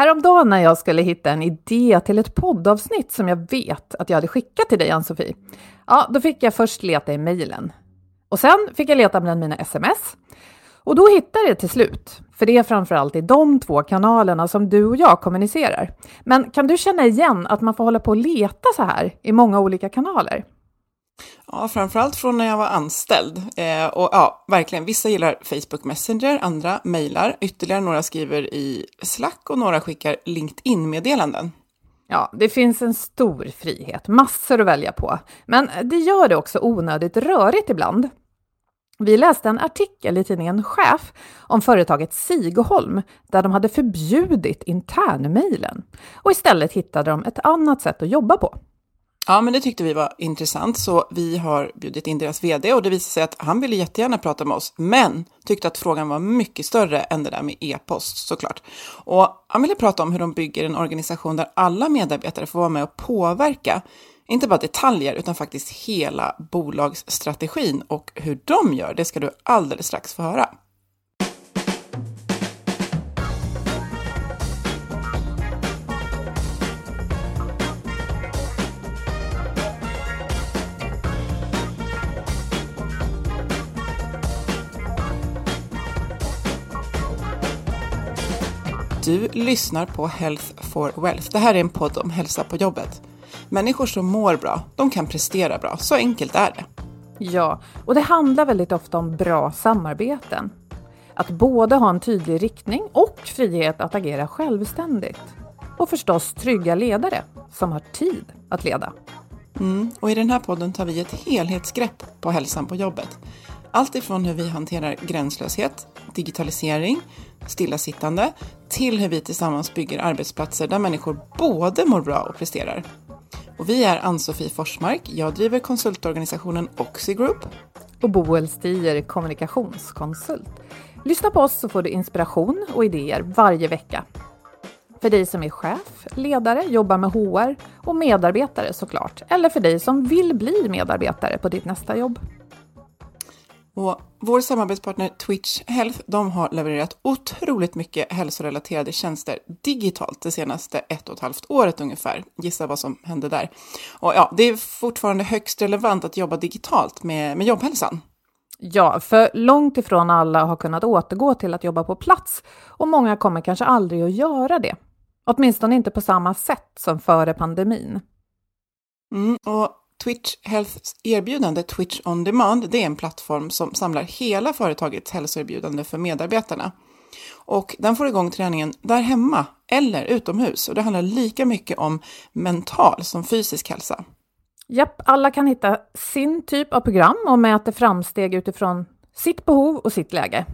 Häromdagen när jag skulle hitta en idé till ett poddavsnitt som jag vet att jag hade skickat till dig, Ann-Sofie, ja, då fick jag först leta i mejlen. Och sen fick jag leta bland mina sms. Och då hittade jag det till slut, för det är framförallt i de två kanalerna som du och jag kommunicerar. Men kan du känna igen att man får hålla på och leta så här i många olika kanaler? Ja, framförallt från när jag var anställd. Eh, och ja, verkligen, vissa gillar Facebook Messenger, andra mejlar, ytterligare några skriver i Slack och några skickar LinkedIn-meddelanden. Ja, det finns en stor frihet, massor att välja på. Men det gör det också onödigt rörigt ibland. Vi läste en artikel i tidningen Chef om företaget Sigoholm där de hade förbjudit internmejlen och istället hittade de ett annat sätt att jobba på. Ja, men det tyckte vi var intressant, så vi har bjudit in deras vd och det visade sig att han ville jättegärna prata med oss, men tyckte att frågan var mycket större än det där med e-post såklart. Och han ville prata om hur de bygger en organisation där alla medarbetare får vara med och påverka, inte bara detaljer utan faktiskt hela bolagsstrategin och hur de gör, det ska du alldeles strax få höra. Du lyssnar på Health for Wealth. Det här är en podd om hälsa på jobbet. Människor som mår bra, de kan prestera bra. Så enkelt är det. Ja, och det handlar väldigt ofta om bra samarbeten. Att både ha en tydlig riktning och frihet att agera självständigt. Och förstås trygga ledare som har tid att leda. Mm, och i den här podden tar vi ett helhetsgrepp på hälsan på jobbet. Allt ifrån hur vi hanterar gränslöshet, digitalisering, stillasittande till hur vi tillsammans bygger arbetsplatser där människor både mår bra och presterar. Och vi är Ann-Sofie Forsmark, jag driver konsultorganisationen Oxigroup. Och Boel Stier, kommunikationskonsult. Lyssna på oss så får du inspiration och idéer varje vecka. För dig som är chef, ledare, jobbar med HR och medarbetare såklart. Eller för dig som vill bli medarbetare på ditt nästa jobb. Och vår samarbetspartner Twitch Health, de har levererat otroligt mycket hälsorelaterade tjänster digitalt det senaste ett och ett halvt året ungefär. Gissa vad som hände där. Och ja, det är fortfarande högst relevant att jobba digitalt med, med jobbhälsan. Ja, för långt ifrån alla har kunnat återgå till att jobba på plats och många kommer kanske aldrig att göra det. Åtminstone inte på samma sätt som före pandemin. Mm, och Twitch Healths erbjudande Twitch On Demand, det är en plattform som samlar hela företagets hälsoerbjudande för medarbetarna. Och den får igång träningen där hemma eller utomhus och det handlar lika mycket om mental som fysisk hälsa. Japp, alla kan hitta sin typ av program och mäter framsteg utifrån sitt behov och sitt läge.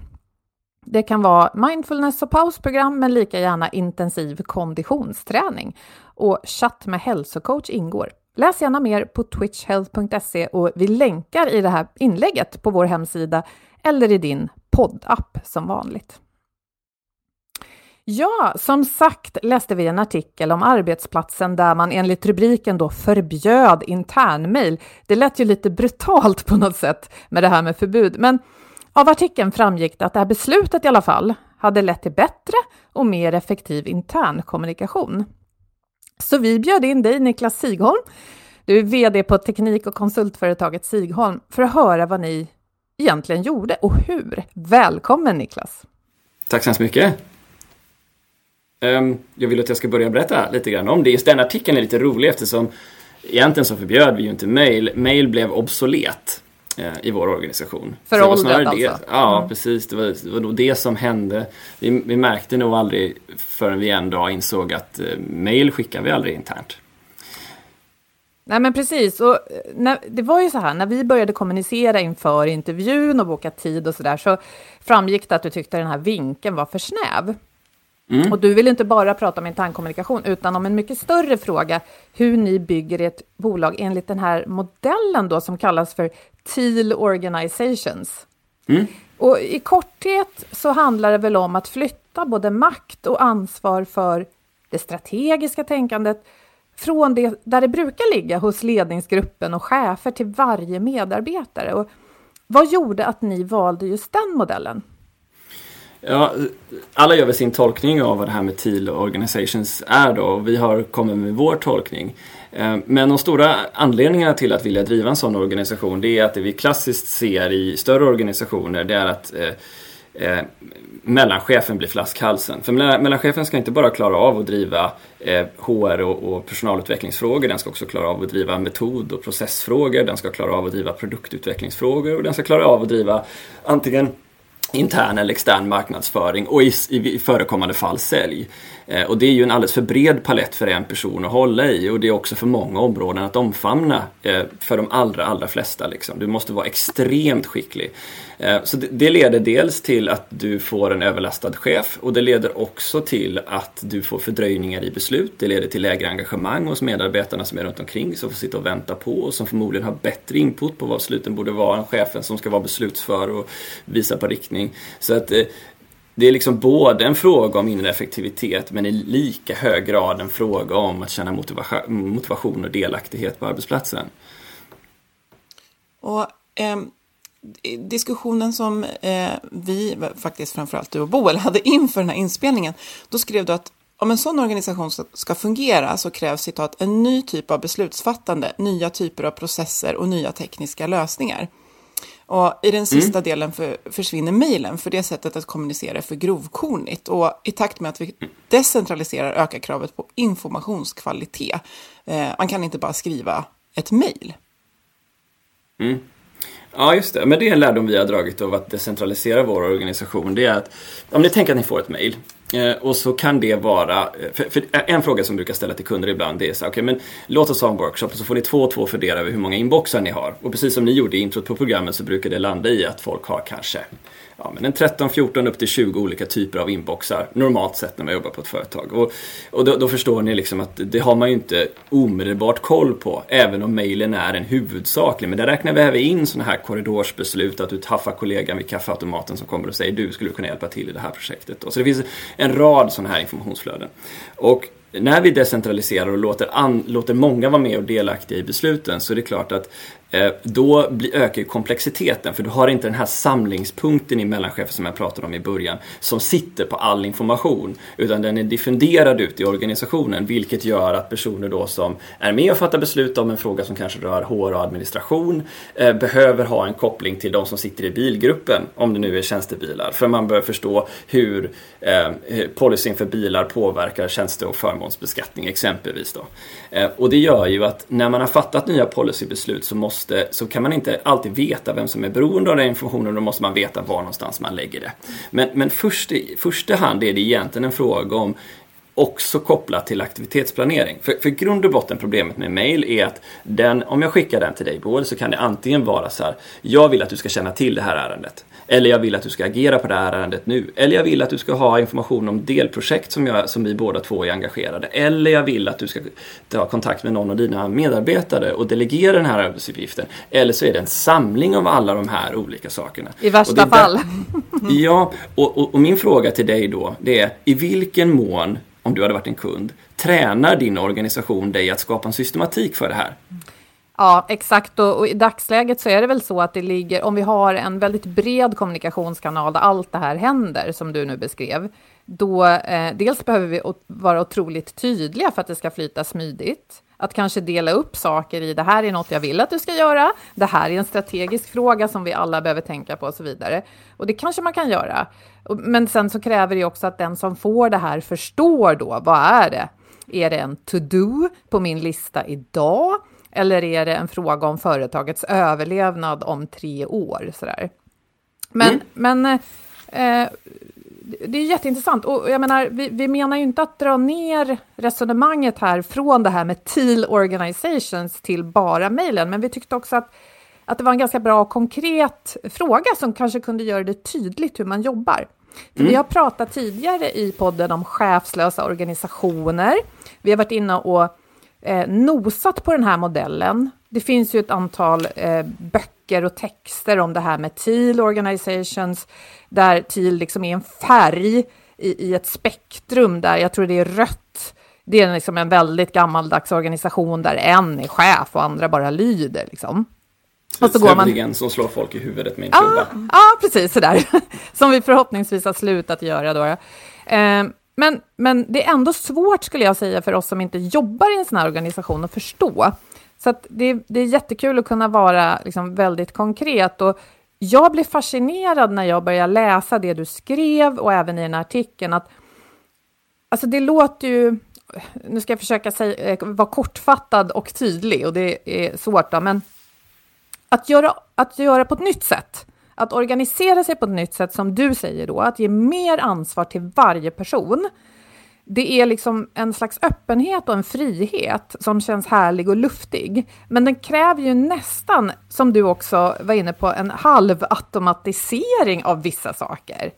Det kan vara mindfulness och pausprogram, men lika gärna intensiv konditionsträning. Och chatt med hälsocoach ingår. Läs gärna mer på twitchhealth.se och vi länkar i det här inlägget på vår hemsida eller i din poddapp som vanligt. Ja, som sagt läste vi en artikel om arbetsplatsen där man enligt rubriken då förbjöd internmail. Det lät ju lite brutalt på något sätt med det här med förbud, men av artikeln framgick det att det här beslutet i alla fall hade lett till bättre och mer effektiv intern kommunikation. Så vi bjöd in dig, Niklas Sigholm. Du är VD på teknik och konsultföretaget Sigholm för att höra vad ni egentligen gjorde och hur. Välkommen Niklas! Tack så hemskt mycket! Ehm, jag vill att jag ska börja berätta lite grann om det. Just den artikeln är lite rolig eftersom egentligen så förbjöd vi ju inte mail. Mail blev obsolet i vår organisation. Föråldrat alltså? Det, ja, mm. precis. Det var, det var nog det som hände. Vi, vi märkte nog aldrig förrän vi en dag insåg att eh, mail skickar vi aldrig internt. Nej men precis, och eh, när, det var ju så här, när vi började kommunicera inför intervjun och boka tid och så där, så framgick det att du tyckte den här vinkeln var för snäv. Mm. Och du vill inte bara prata om internkommunikation, utan om en mycket större fråga, hur ni bygger ert bolag enligt den här modellen då, som kallas för Teal Organizations. Mm. Och i korthet så handlar det väl om att flytta både makt och ansvar för det strategiska tänkandet från det där det brukar ligga hos ledningsgruppen och chefer till varje medarbetare. Och vad gjorde att ni valde just den modellen? Ja, alla gör väl sin tolkning av vad det här med Teal Organizations är då och vi har kommit med vår tolkning. Eh, men de stora anledningarna till att vilja driva en sån organisation det är att det vi klassiskt ser i större organisationer det är att eh, eh, mellanchefen blir flaskhalsen. För mellanchefen ska inte bara klara av att driva eh, HR och, och, personalutvecklingsfrågor, den ska också klara av att driva metod och processfrågor, den ska klara av att driva produktutvecklingsfrågor och den ska klara av att driva antingen intern eller extern marknadsföring och i, i, förekommande fall sälj. Eh, och det är ju en alldeles för bred palett för en person att hålla i och det är också för många områden att omfamna eh, för de allra, allra flesta. Liksom. Du måste vara extremt skicklig. Eh, så det leder dels till att du får en överlastad chef och det leder också till att du får fördröjningar i beslut. Det leder till lägre engagemang hos medarbetarna som är runt omkring som får sitta och vänta på och som förmodligen har bättre input på vad besluten borde vara än chefen som ska vara beslutsför och visa på riktning. Så att eh, det är liksom både en fråga om inre effektivitet men i lika hög grad en fråga om att känna motivation och delaktighet på arbetsplatsen. Och eh, diskussionen som eh, vi, faktiskt framförallt du och Boel, hade inför den här inspelningen, då skrev du att om en sån organisation ska fungera så krävs citat en ny typ av beslutsfattande, nya typer av processer och nya tekniska lösningar. Och i den sista mm. delen för, försvinner mejlen, för det sättet att kommunicera är för grovkornigt. Och i takt med att vi decentraliserar ökar kravet på informationskvalitet. Eh, man kan inte bara skriva ett mejl. Mm. Ja, just det. Men det är en lärdom vi har dragit av att decentralisera vår organisation. Det är att om ni tänker att ni får ett mejl Eh, och så kan det vara, eh, för, för, en fråga som brukar ställa till kunder ibland det är så okej okay, men låt oss ha en workshop och så får ni två och två fundera över hur många inboxar ni har. Och precis som ni gjorde i introt på programmet så brukar det landa i att folk har kanske ja, men en 13, 14 upp till 20 olika typer av inboxar normalt sett när man jobbar på ett företag. Och, och då, då, förstår ni liksom att det har man ju inte omedelbart koll på även om mejlen är en huvudsaklig. Men där räknar vi även in sådana här korridorsbeslut att du taffar kollegan vid kaffeautomaten som kommer och säger du skulle kunna hjälpa till i det här projektet. Då. Så det finns en rad sådana här informationsflöden. Och när vi decentraliserar och låter, an, låter många vara med och delaktiga i besluten så är det klart att Eh, då ökar komplexiteten för du har inte den här samlingspunkten i mellanchefen som jag pratade om i början som sitter på all information utan den är diffunderad ut i organisationen vilket gör att personer då som är med och fattar beslut om en fråga som kanske rör HR och administration eh, behöver ha en koppling till de som sitter i bilgruppen om det nu är tjänstebilar för man bör förstå hur eh, policyn för bilar påverkar tjänste och förmånsbeskattning exempelvis. Då. Eh, och det gör ju att när man har fattat nya policybeslut så måste måste, så kan man inte alltid veta vem som är beroende av den informationen. Då måste man veta var någonstans man lägger det. Men, men först, i första hand är det egentligen en fråga om också kopplat till aktivitetsplanering. För, för grund och botten problemet med mail är att den, om jag skickar den till dig Boel så kan det antingen vara så här, jag vill att du ska känna till det här ärendet. Eller jag vill att du ska agera på det här ärendet nu. Eller jag vill att du ska ha information om delprojekt som, jag, som vi båda två är engagerade. Eller jag vill att du ska ta kontakt med någon av dina medarbetare och delegera den här arbetsuppgiften. Eller så är det en samling av alla de här olika sakerna. I värsta fall. ja, och, och, och min fråga till dig då, det är i vilken mån om du hade varit en kund, tränar din organisation dig att skapa en systematik för det här? Ja, exakt. Och, och, i dagsläget så är det väl så att det ligger, om vi har en väldigt bred kommunikationskanal där allt det här händer, som du nu beskrev, då eh, dels behöver vi vara otroligt tydliga för att det ska flyta smidigt. Att kanske dela upp saker i det här är något jag vill att du ska göra, det här är en strategisk fråga som vi alla behöver tänka på och så vidare. Och det kanske man kan göra. Men sen så kräver det också att den som får det här förstår då, vad är det? Är det en to-do på min lista idag? Eller är det en fråga om företagets överlevnad om tre år? Sådär. Men, mm. men eh, det är jätteintressant. Och jag menar, vi, vi, menar ju inte att dra ner resonemanget här från det här med TEAL Organizations till bara mejlen, men vi tyckte också att, att det var en ganska bra och konkret fråga som kanske kunde göra det tydligt hur man jobbar. Mm. Vi har pratat tidigare i podden om chefslösa organisationer. Vi har varit inne och eh, nosat på den här modellen. Det finns ju ett antal eh, böcker och texter om det här med TEAL organizations, där TEAL liksom är en färg i, i ett spektrum där jag tror det är rött. Det är liksom en väldigt gammaldags organisation där en är chef och andra bara lyder. Liksom. Och så går man... som slår folk i huvudet med en klubba. Ja, ah, precis sådär. som vi förhoppningsvis har slutat göra då. Eh, men, men det är ändå svårt, skulle jag säga, för oss som inte jobbar i en sån här organisation att förstå. Så det, det, är jättekul att kunna vara liksom väldigt konkret. Och jag blev fascinerad när jag började läsa det du skrev och även i den här artikeln. Att, alltså det låter ju... Nu ska jag försöka säga, eh, vara kortfattad och tydlig och det är svårt då, men att göra, att göra på ett nytt sätt. Att organisera sig på ett nytt sätt, som du säger då, att ge mer ansvar till varje person. Det är liksom en slags öppenhet och en frihet som känns härlig och luftig. Men den kräver ju nästan, som du också var inne på, en halvautomatisering av vissa saker.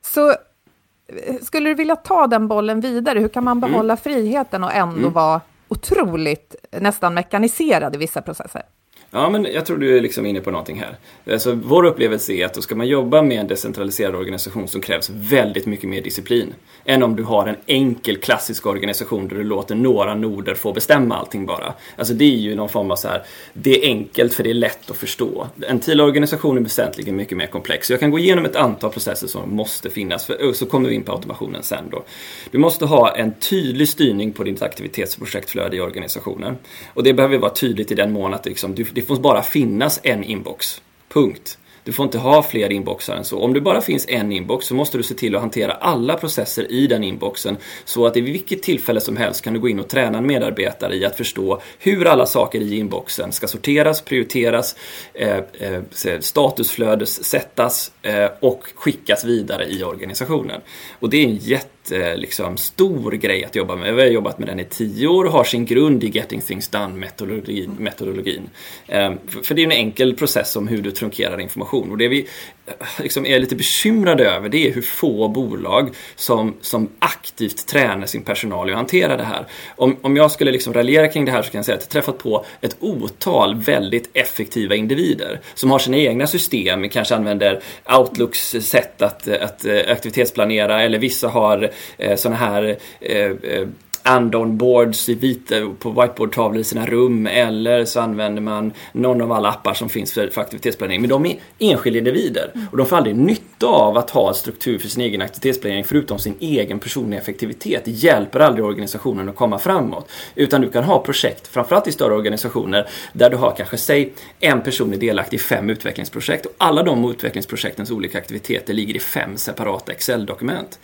Så eh, skulle du vilja ta den bollen vidare? Hur kan man mm. behålla mm. friheten och ändå mm. vara otroligt nästan mekaniserad i vissa processer? Ja, men jag tror du är liksom inne på någonting här. Alltså, vår upplevelse är att då ska man jobba med en decentraliserad organisation som krävs väldigt mycket mer disciplin. Än om du har en enkel klassisk organisation där du låter några noder få bestämma allting bara. Alltså det är ju någon form av så här, det är enkelt för det är lätt att förstå. En till organisation är väsentligen mycket mer komplex. Jag kan gå igenom ett antal processer som måste finnas, för, så kommer vi in på automationen sen då. Du måste ha en tydlig styrning på ditt aktivitets och projektflöde i organisationen. Och det behöver vara tydligt i den mån att liksom, du, det får bara finnas en inbox. Punkt. Du får inte ha fler inboxar än så. Om det bara finns en inbox så måste du se till att hantera alla processer i den inboxen så att i vilket tillfälle som helst kan du gå in och träna en medarbetare i att förstå hur alla saker i inboxen ska sorteras, prioriteras, eh, eh, statusflödes sättas eh, och skickas vidare i organisationen. Och det är en jätte Eh, liksom, stor grej att jobba med. Vi har jobbat med den i tio år och har sin grund i Getting Things Done-metodologin. metodologin. Ehm, för det är en enkel process om hur du trunkerar information. Och det vi eh, liksom är lite bekymrade över det är hur få bolag som, som aktivt tränar sin personal i att hantera det här. Om, om jag skulle liksom raljera kring det här så kan jag säga att jag träffat på ett otal väldigt effektiva individer som har sina egna system, kanske använder Outlooks sätt att, att eh, aktivitetsplanera eller vissa har eh, Eh, sådana här eh, eh and-on boards i vita, på whiteboardtavlor i sina rum eller så använder man någon av alla appar som finns för, för aktivitetsplanering. Men de är enskilda individer och de får aldrig nytta av att ha struktur för sin egen aktivitetsplanering förutom sin egen personliga effektivitet. Det hjälper aldrig organisationen att komma framåt. Utan du kan ha projekt, framförallt i större organisationer, där du har kanske, säg, en person är delaktig i fem utvecklingsprojekt och alla de utvecklingsprojektens olika aktiviteter ligger i fem separata Excel-dokument.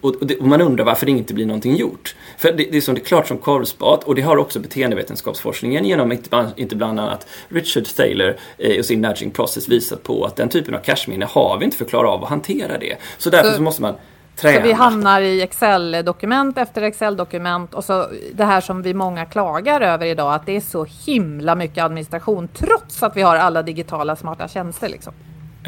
och, och, och man undrar varför det inte blir någonting gjort. För det, det är som det är klart som korvspat och det har också beteendevetenskapsforskningen genom inte, inte bland annat Richard Thaler eh, och sin nudging process visat på att den typen av cashminne har vi inte för att klara av att hantera det. Så därför så, så måste man Träna. Så vi hamnar i Excel-dokument efter Excel-dokument och så det här som vi många klagar över idag, att det är så himla mycket administration trots att vi har alla digitala smarta tjänster. Liksom.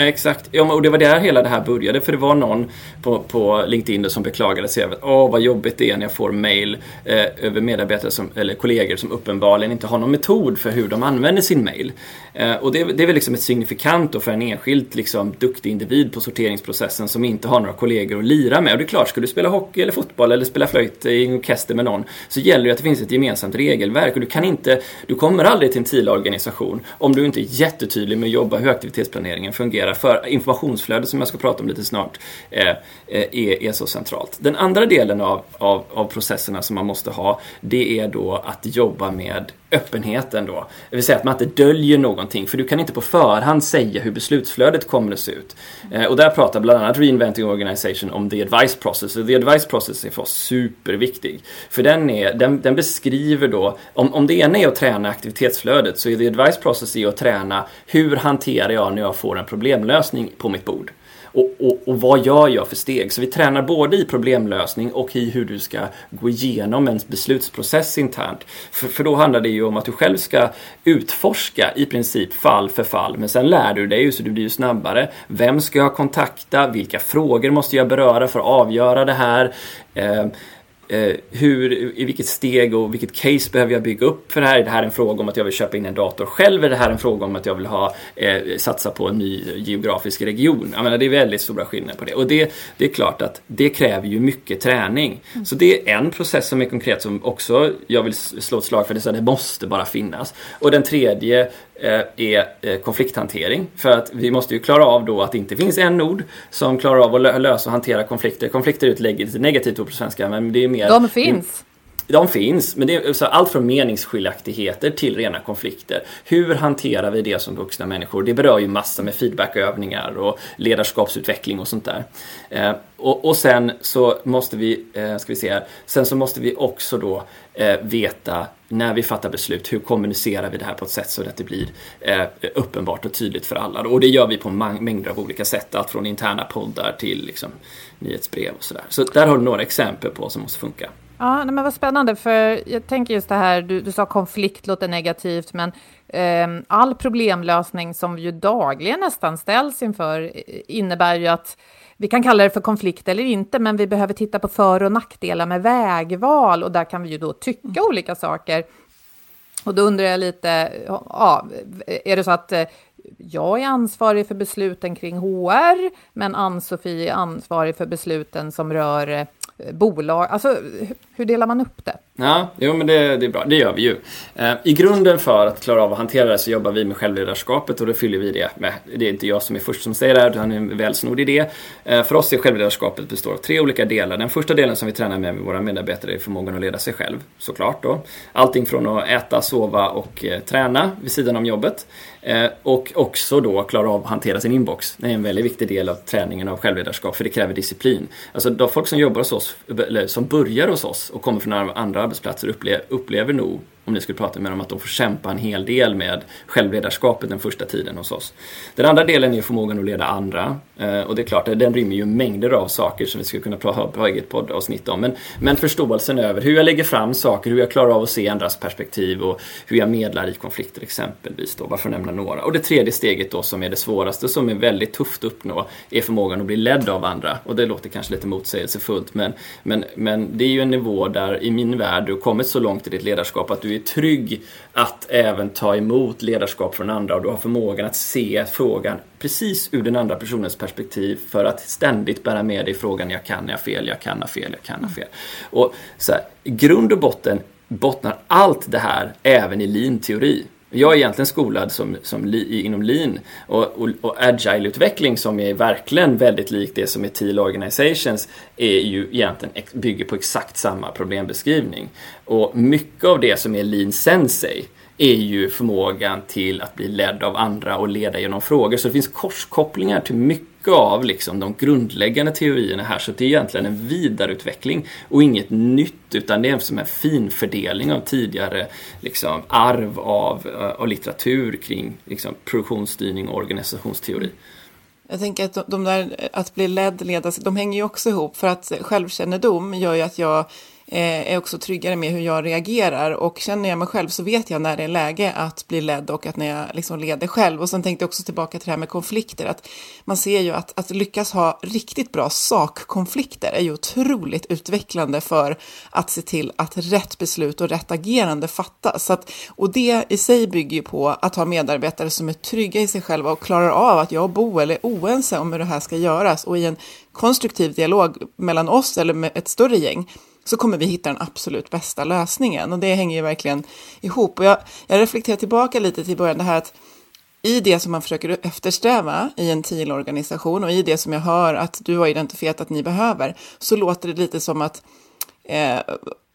Exakt, ja, och det var där hela det här började. För det var någon på, på LinkedIn som beklagade sig över att åh vad jobbigt det är när jag får mail eh, över medarbetare som, eller kollegor som uppenbarligen inte har någon metod för hur de använder sin mail. Eh, och det, det, är väl liksom ett signifikant för en enskild liksom, duktig individ på sorteringsprocessen som inte har några kollegor att lira med. Och det är klart, ska du spela hockey eller fotboll eller spela flöjt i en orkester med någon så gäller det att det finns ett gemensamt regelverk. Och du kan inte, du kommer aldrig till en TILA-organisation om du inte är jättetydlig med att jobba hur aktivitetsplaneringen fungerar för informationsflödet som jag ska prata om lite snart eh, eh, är, är så centralt. Den andra delen av, av, av processerna som man måste ha det är då att jobba med öppenheten då. Det vill säga att man inte döljer någonting för du kan inte på förhand säga hur beslutsflödet kommer att se ut. Eh, och där pratar bland annat Reinventing Organization om the advice process. Och the advice process är för oss superviktig. För den, är, den, den beskriver då, om, om det ena är att träna aktivitetsflödet så är the advice process är att träna hur hanterar jag när jag får en problemlösning på mitt bord. Och, och, och, vad gör jag för steg? Så vi tränar både i problemlösning och i hur du ska gå igenom en beslutsprocess internt. För, för då handlar det ju om att du själv ska utforska i princip fall för fall. Men sen lär du dig ju så du blir ju snabbare. Vem ska jag kontakta? Vilka frågor måste jag beröra för att avgöra det här? Eh, hur, I vilket steg och vilket case behöver jag bygga upp för det här? Är det här en fråga om att jag vill köpa in en dator själv? Är det här en fråga om att jag vill ha, eh, satsa på en ny geografisk region? Jag menar, det är väldigt stora skillnader på det. Och det, det är klart att det kräver ju mycket träning. Mm. Så det är en process som är konkret som också jag vill slå ett slag för. Det, så det måste bara finnas. Och den tredje Eh, är eh, konflikthantering. För att vi måste ju klara av då att det inte finns en ord som klarar av att lösa och hantera konflikter. Konflikter är ett negativt ord på svenska men det är mer... De finns! De finns, men det är så allt från meningsskiljaktigheter till rena konflikter. Hur hanterar vi det som vuxna människor? Det berör ju massor med feedbackövningar och ledarskapsutveckling och sånt där. Eh, och, och, sen så måste vi, eh, ska vi se sen så måste vi också då eh, veta när vi fattar beslut, hur kommunicerar vi det här på ett sätt så att det blir eh, uppenbart och tydligt för alla. Och det gör vi på mängder av olika sätt, allt från interna poddar till liksom, nyhetsbrev och sådär. Så där har du några exempel på vad som måste funka. Ja, men vad spännande, för jag tänker just det här, du, du sa konflikt låter negativt, men eh, all problemlösning som vi ju dagligen nästan ställs inför innebär ju att vi kan kalla det för konflikt eller inte, men vi behöver titta på för och nackdelar med vägval och där kan vi ju då tycka mm. olika saker. Och då undrar jag lite, ja, är det så att eh, jag är ansvarig för besluten kring HR, men Ann-Sofie är ansvarig för besluten som rör eh, bolag? Alltså, hur delar man upp det? Ja, jo men det, det är bra. Det gör vi ju. Eh, I grunden för att klara av att hantera det så jobbar vi med självledarskapet och då fyller vi det med, det är inte jag som är först som säger det här, utan det är en välsnodd idé. Eh, för oss är självledarskapet består av tre olika delar. Den första delen som vi tränar med med våra medarbetare är förmågan att leda sig själv, såklart då. Allting från att äta, sova och eh, träna vid sidan om jobbet. Eh, och också då klara av att hantera sin inbox. Det är en väldigt viktig del av träningen av självledarskap, för det kräver disciplin. Alltså de folk som jobbar hos oss, eller som börjar hos oss och kommer från andra arbetsplatser upplever, upplever nog om ni skulle prata med dem, att de får kämpa en hel del med självledarskapet den första tiden hos oss. Den andra delen är förmågan att leda andra. Eh, och det är klart, eh, den rymmer ju mängder av saker som vi skulle kunna prata ha eget poddavsnitt om. Men, men förståelsen över hur jag lägger fram saker, hur jag klarar av att se andras perspektiv och hur jag medlar i konflikter exempelvis då, bara för att nämna några. Och det tredje steget då som är det svåraste, som är väldigt tufft att uppnå, är förmågan att bli ledd av andra. Och det låter kanske lite motsägelsefullt, men, men, men det är ju en nivå där i min värld du har kommit så långt i ditt ledarskap att du är trygg att även ta emot ledarskap från andra och du har förmågan att se frågan precis ur den andra personens perspektiv för att ständigt bära med dig frågan jag kan, jag fel, jag kan, jag fel, jag kan, jag fel. Och så här, grund och botten bottnar allt det här även i lean-teori. Jag är egentligen skolad som, som inom lean och, och, och agile-utveckling som är verkligen väldigt likt det som är teal-organizations är ju egentligen bygger på exakt samma problembeskrivning. Och mycket av det som är lean sensei är ju förmågan till att bli ledd av andra och leda genom frågor. Så det finns korskopplingar till mycket av liksom de grundläggande teorierna här. Så det är egentligen en vidareutveckling och inget nytt utan det är som en finfördelning av tidigare liksom, arv av, eh, av litteratur kring liksom, produktionsstyrning och organisationsteori. Jag tänker att de där, att bli ledd, ledas, de hänger ju också ihop. För att självkännedom gör ju att jag Eh, är också tryggare med hur jag reagerar och känner jag mig själv så vet jag när det är läge att bli ledd och att när jag liksom leder själv. Och sen tänkte jag också tillbaka till det här med konflikter, att man ser ju att, att lyckas ha riktigt bra sakkonflikter är ju otroligt utvecklande för att se till att rätt beslut och rätt agerande fattas. Så att, och det i sig bygger ju på att ha medarbetare som är trygga i sig själva och klarar av att jag och Boel är oense om hur det här ska göras och i en konstruktiv dialog mellan oss eller med ett större gäng så kommer vi hitta den absolut bästa lösningen. Och det hänger ju verkligen ihop. Och jag, jag reflekterar tillbaka lite till början, det här att i det som man försöker eftersträva i en TIL-organisation och i det som jag hör att du har identifierat att ni behöver, så låter det lite som att eh,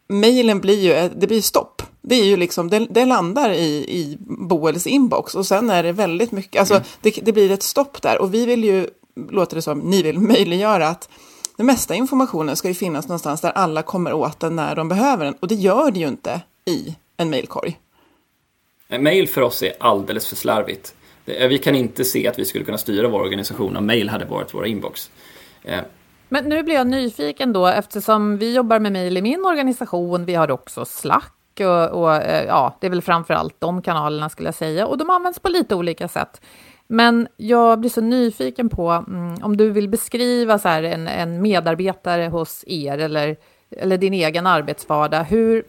mejlen blir ju, det blir stopp. Det är ju liksom, det, det, landar i, i Boels inbox och sen är det väldigt mycket, alltså mm. det, det blir ett stopp där och vi vill ju, låter det som, ni vill möjliggöra att den mesta informationen ska ju finnas någonstans där alla kommer åt den när de behöver den. Och det gör det ju inte i en mejlkorg. Mail för oss är alldeles för slarvigt. Vi kan inte se att vi skulle kunna styra vår organisation om mail hade varit våra inbox. Eh. Men nu blir jag nyfiken då, eftersom vi jobbar med mail i min organisation. Vi har också Slack och, och eh, ja, det är väl framför allt de kanalerna skulle jag säga. Och de används på lite olika sätt. Men jag blir så nyfiken på mm, om du vill beskriva så här en, en, medarbetare hos er eller, eller din egen arbetsvardag. Hur,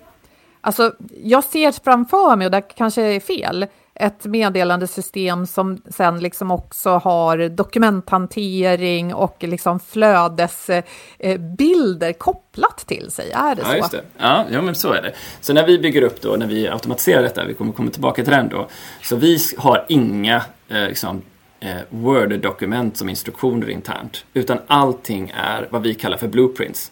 alltså, jag ser framför mig, och det kanske är fel, ett meddelandesystem som sen liksom också har dokumenthantering och liksom flödesbilder kopplat till sig. Är det ja, så? Just det. Ja, ja, men så är det. Så när vi bygger upp då, när vi automatiserar detta, vi kommer komma tillbaka till den då, så vi har inga eh, liksom, eh, Word-dokument som instruktioner internt, utan allting är vad vi kallar för blueprints.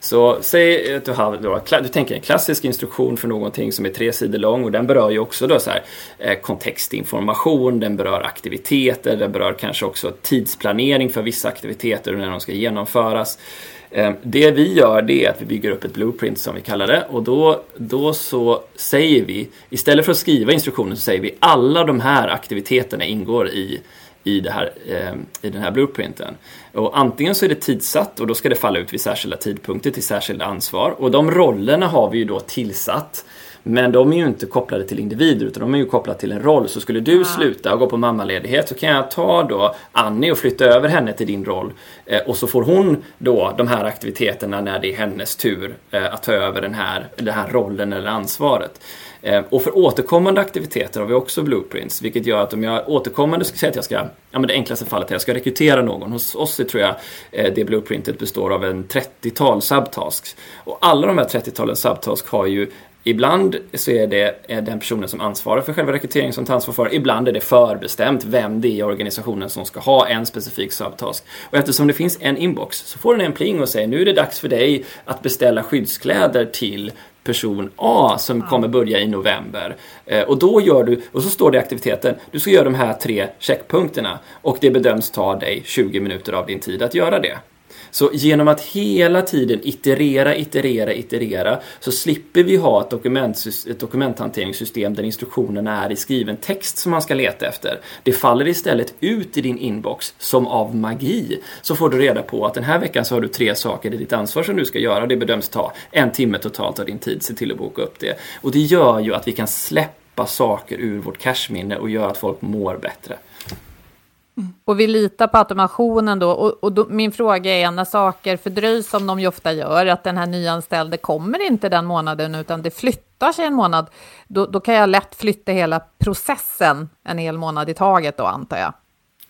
Så säg att du, har då, du tänker en klassisk instruktion för någonting som är tre sidor lång och den berör ju också då så här, eh, kontextinformation, den berör aktiviteter, den berör kanske också tidsplanering för vissa aktiviteter och när de ska genomföras. Ehm, det vi gör det är att vi bygger upp ett blueprint som vi kallar det och då, då så säger vi, istället för att skriva instruktioner så säger vi alla de här aktiviteterna ingår i i, det här, ehm, i den här blueprinten. Och antingen så är det tidsatt och då ska det falla ut vid särskilda tidpunkter till särskilda ansvar. Och de rollerna har vi ju då tillsatt. Men de är ju inte kopplade till individer utan de är ju kopplade till en roll. Så skulle du sluta och gå på mammaledighet så kan jag ta då Annie och flytta över henne till din roll. Eh, och så får hon då de här aktiviteterna när det är hennes tur eh, att ta över den här, den här rollen eller ansvaret. Eh, och för återkommande aktiviteter har vi också blueprints, vilket gör att om jag återkommande ska säga att jag ska, ja men det enklaste fallet är att jag ska rekrytera någon. Hos oss tror jag det blueprintet består av en 30-tal subtasks. Och alla de här 30-talen subtasks har ju Ibland så är det den personen som ansvarar för själva rekryteringen som tar ansvar för. Ibland är det förbestämt vem det är i organisationen som ska ha en specifik subtask. Och eftersom det finns en inbox så får den en pling och säger nu är det dags för dig att beställa skyddskläder till person A som kommer börja i november. Eh, och då gör du, och så står det i aktiviteten, du ska göra de här tre checkpunkterna och det bedöms ta dig 20 minuter av din tid att göra det. Så genom att hela tiden iterera, iterera, iterera så slipper vi ha ett, dokument, ett dokumenthanteringssystem där instruktionerna är i skriven text som man ska leta efter. Det faller istället ut i din inbox som av magi. Så får du reda på att den här veckan så har du tre saker i ditt ansvar som du ska göra och det bedöms ta en timme totalt av din tid. Se till att boka upp det. Och det gör ju att vi kan släppa saker ur vårt cashminne och gör att folk mår bättre. Mm. Och vi litar på automationen då. Och, och då, min fråga är, när saker fördröjs som de ju ofta gör, att den här nyanställde kommer inte den månaden, utan det flyttar sig en månad, då, då kan jag lätt flytta hela processen en hel månad i taget då, antar jag.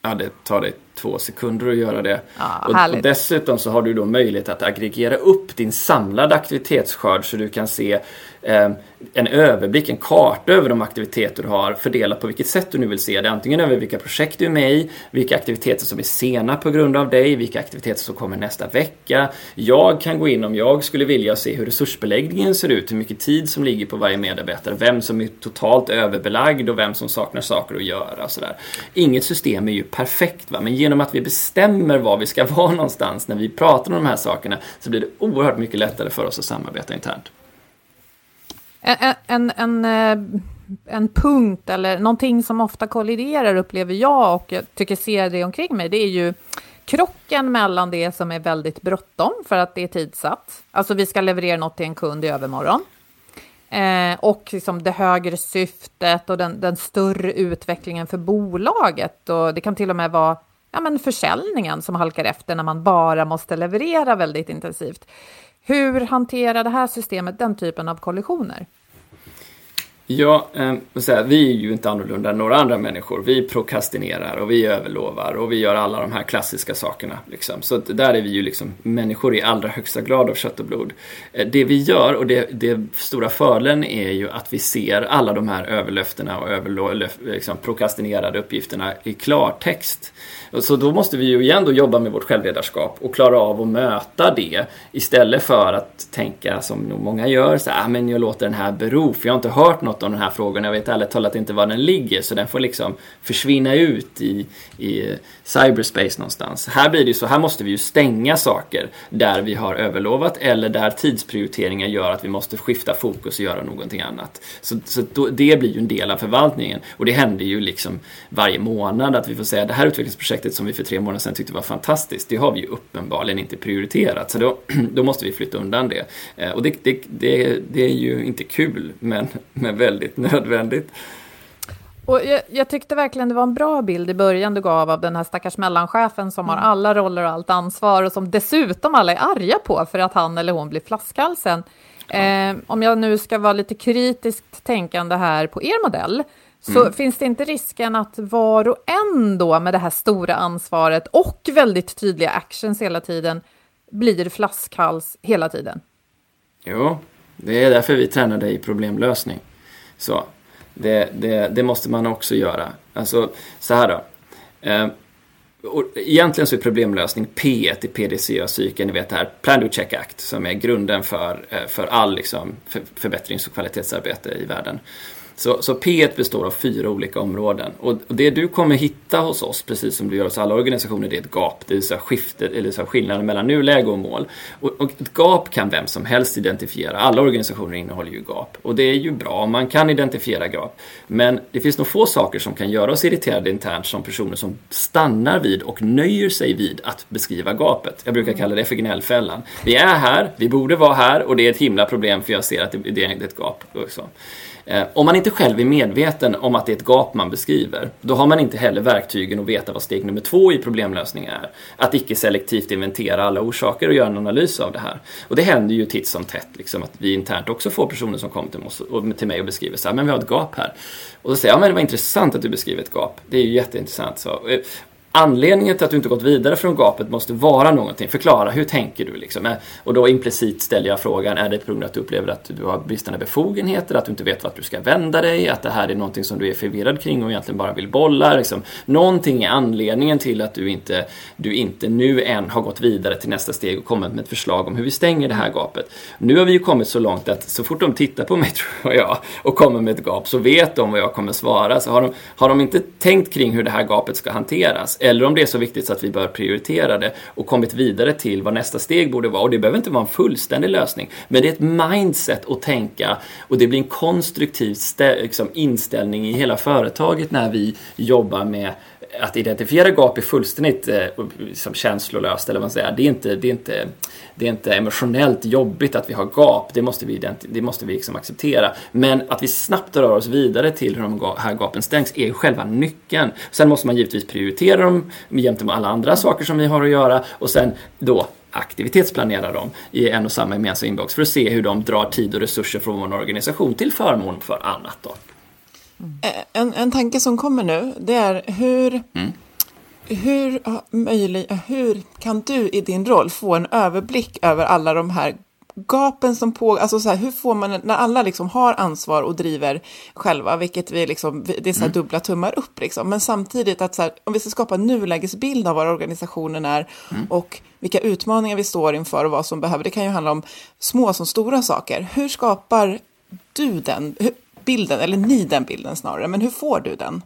Ja, det tar dig två sekunder att göra det. Ja, och, och, dessutom så har du då möjlighet att aggregera upp din samlade aktivitetsskörd så du kan se Eh, en överblick, en karta över de aktiviteter du har fördelat på vilket sätt du nu vill se det. Antingen över vilka projekt du är med i, vilka aktiviteter som är sena på grund av dig, vilka aktiviteter som kommer nästa vecka. Jag kan gå in om jag skulle vilja se hur resursbeläggningen ser ut, hur mycket tid som ligger på varje medarbetare, vem som är totalt överbelagd och vem som saknar saker att göra. och Sådär. Inget system är ju perfekt, va? men genom att vi bestämmer var vi ska vara någonstans när vi pratar om de här sakerna så blir det oerhört mycket lättare för oss att samarbeta internt. En, en, en, eh, en punkt eller någonting som ofta kolliderar upplever jag och jag tycker ser det omkring mig, det är ju krocken mellan det som är väldigt bråttom för att det är tidsatt, alltså vi ska leverera något till en kund i övermorgon, eh, och liksom det högre syftet och den, den, större utvecklingen för bolaget. Och det kan till och med vara ja, men försäljningen som halkar efter när man bara måste leverera väldigt intensivt. Hur hanterar det här systemet den typen av kollisioner? Ja, eh, vi är ju inte annorlunda än några andra människor. Vi prokrastinerar och vi överlovar och vi gör alla de här klassiska sakerna. Liksom. Så där är vi ju liksom människor i allra högsta grad av kött och blod. Eh, det vi gör och det, det stora fördelen är ju att vi ser alla de här överlöftena och överlo, liksom, prokrastinerade uppgifterna i klartext. Så då måste vi ju igen då jobba med vårt självledarskap och klara av att möta det istället för att tänka som nog många gör, så här, ah, men jag låter den här bero för jag har inte hört något om den här frågan, jag vet ärligt talat inte var den ligger så den får liksom försvinna ut i, i cyberspace någonstans. Här blir det ju så, här måste vi ju stänga saker där vi har överlovat eller där tidsprioriteringar gör att vi måste skifta fokus och göra någonting annat. Så, så då, det blir ju en del av förvaltningen och det händer ju liksom varje månad att vi får säga det här utvecklingsprojektet som vi för tre månader sedan tyckte var fantastiskt, det har vi ju uppenbarligen inte prioriterat. Så då, då måste vi flytta undan det. Eh, och det, det, det, det är ju inte kul, men, men väldigt nödvändigt. Och jag, jag, tyckte verkligen det var en bra bild i början du gav av den här stackars mellanchefen som har mm. alla roller och allt ansvar och som dessutom alla är arga på för att han eller hon blir flaskhalsen. Eh, om jag nu ska vara lite kritiskt tänkande här på er modell, så mm. finns det inte risken att var och en då med det här stora ansvaret och väldigt tydliga actions hela tiden blir flaskhals hela tiden? Jo, det är därför vi tränar dig i problemlösning. Så, det, det, det, måste man också göra. Alltså, så här då. Eh, egentligen så är problemlösning P1 i PDCA-cykeln, ni vet det här Plan Do Check Act, som är grunden för, eh, för all liksom, för, förbättrings och kvalitetsarbete i världen. Så, så P1 består av fyra olika områden. Och det du kommer hitta hos oss, precis som du gör hos alla organisationer, det är ett gap. Det vill säga skiftet, eller så skillnaden mellan nuläge och mål. Och, och, ett gap kan vem som helst identifiera. Alla organisationer innehåller ju gap. Och det är ju bra, man kan identifiera gap. Men det finns nog få saker som kan göra oss irriterade internt som personer som stannar vid och nöjer sig vid att beskriva gapet. Jag brukar kalla det för gnällfällan. Vi är här, vi borde vara här och det är ett himla problem för jag ser att det, är ett gap. Också. Eh, om man inte själv är medveten om att det är ett gap man beskriver, då har man inte heller verktygen att veta vad steg nummer två i problemlösning är. Att icke selektivt inventera alla orsaker och göra en analys av det här. Och det händer ju titt som tätt, liksom, att vi internt också får personer som kommer till, oss och, till mig och beskriver så här, men vi har ett gap här. Och då säger jag, ja men det var intressant att du beskriver ett gap. Det är ju jätteintressant. Så. Eh, Anledningen till att du inte gått vidare från gapet måste vara någonting. Förklara, hur tänker du? Liksom? Och då implicit ställer jag frågan, är det på grund av att du upplever att du har bristande befogenheter, att du inte vet vart du ska vända dig, att det här är någonting som du är förvirrad kring och egentligen bara vill bolla? Liksom. Någonting är anledningen till att du inte, du inte nu än har gått vidare till nästa steg och kommit med ett förslag om hur vi stänger det här gapet. Nu har vi ju kommit så långt att så fort de tittar på mig, tror jag, och kommer med ett gap så vet de vad jag kommer svara. Så har de, har de inte tänkt kring hur det här gapet ska hanteras, eller om det är så viktigt så att vi bör prioritera det och kommit vidare till vad nästa steg borde vara. Och det behöver inte vara en fullständig lösning, men det är ett mindset att tänka och det blir en konstruktiv liksom, inställning i hela företaget när vi jobbar med att identifiera gap är fullständigt eh, liksom känslolöst, eller vad man säger. Det är, inte, det, är inte, det är inte emotionellt jobbigt att vi har gap, det måste vi, det måste vi liksom acceptera. Men att vi snabbt rör oss vidare till hur de här gapen stängs är själva nyckeln. Sen måste man givetvis prioritera dem jämte med alla andra saker som vi har att göra och sen då aktivitetsplanera dem i en och samma gemensam inbox för att se hur de drar tid och resurser från vår organisation till förmån för annat. Då. Eh, en, en tanke som kommer nu, det är hur, mm. hur, möjlig, hur kan du i din roll få en överblick över alla de här gapen som pågår, alltså så här, hur får man, när alla liksom har ansvar och driver själva, vilket vi liksom, det är så här mm. dubbla tummar upp liksom, men samtidigt att så här, om vi ska skapa en nulägesbild av vad organisationen är mm. och vilka utmaningar vi står inför och vad som behöver, det kan ju handla om små som stora saker. Hur skapar du den? Hur, bilden, eller ni den bilden snarare, men hur får du den?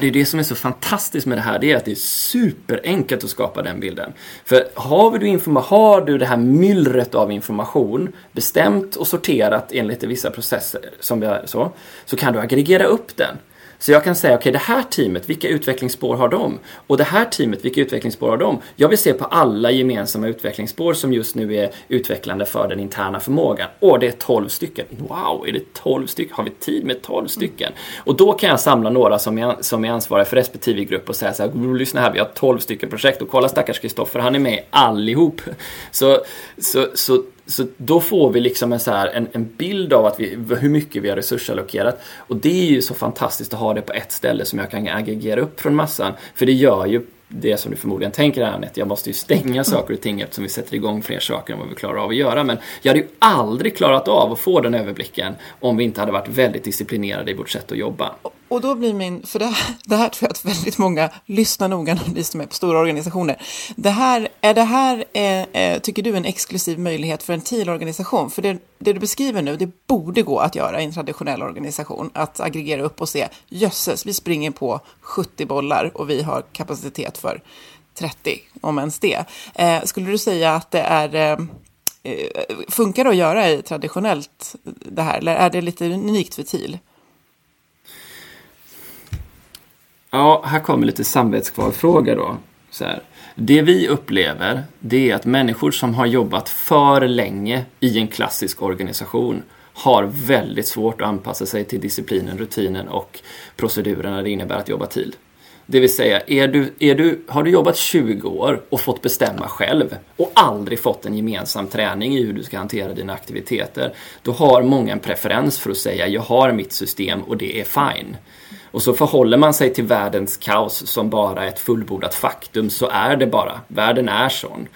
det är det som är så fantastiskt med det här, det är att det är superenkelt att skapa den bilden. För har du, informa har du det här myllret av information bestämt och sorterat enligt vissa processer, som jag, så, så kan du aggregera upp den. Så jag kan säga, okej okay, det här teamet, vilka utvecklingsspår har de? Och det här teamet, vilka utvecklingsspår har de? Jag vill se på alla gemensamma utvecklingsspår som just nu är utvecklande för den interna förmågan. Och det är 12 stycken. Wow, är det 12 stycken? Har vi tid med 12 stycken? Och då kan jag samla några som är, som är ansvariga för respektive grupp och säga så här, lyssna här, vi har 12 stycken projekt och kolla stackars Kristoffer, han är med allihop. Så, så, så så då får vi liksom en, så här, en, en, bild av att vi, hur mycket vi har resursallokerat. Och det är ju så fantastiskt att ha det på ett ställe som jag kan aggregera upp från massan. För det gör ju det som du förmodligen tänker Anette, jag måste ju stänga saker och ting eftersom vi sätter igång fler saker än vad vi klarar av att göra. Men jag hade ju aldrig klarat av att få den överblicken om vi inte hade varit väldigt disciplinerade i vårt sätt att jobba. Och då blir min, för det här, det här tror jag att väldigt många lyssnar noga när ni som är på stora organisationer. Det här, är det här, eh, tycker du, en exklusiv möjlighet för en TIL-organisation? För det, det, du beskriver nu, det borde gå att göra i en traditionell organisation. Att aggregera upp och se, jösses, vi springer på 70 bollar och vi har kapacitet för 30, om ens det. Eh, skulle du säga att det är eh, eh Funkar det att göra i traditionellt eh, det här, eller är det lite unikt för TIL? Ja, här kommer lite samvetskvalfråga då. Så här. Det vi upplever, det är att människor som har jobbat för länge i en klassisk organisation har väldigt svårt att anpassa sig till disciplinen, rutinen och procedurerna det innebär att jobba tid. Det vill säga, är du, är du, har du jobbat 20 år och fått bestämma själv och aldrig fått en gemensam träning i hur du ska hantera dina aktiviteter, då har många en preferens för att säga jag har mitt system och det är fine. Och så förhåller man sig till världens kaos som bara ett fullbordat faktum så är det bara. Världen är sån.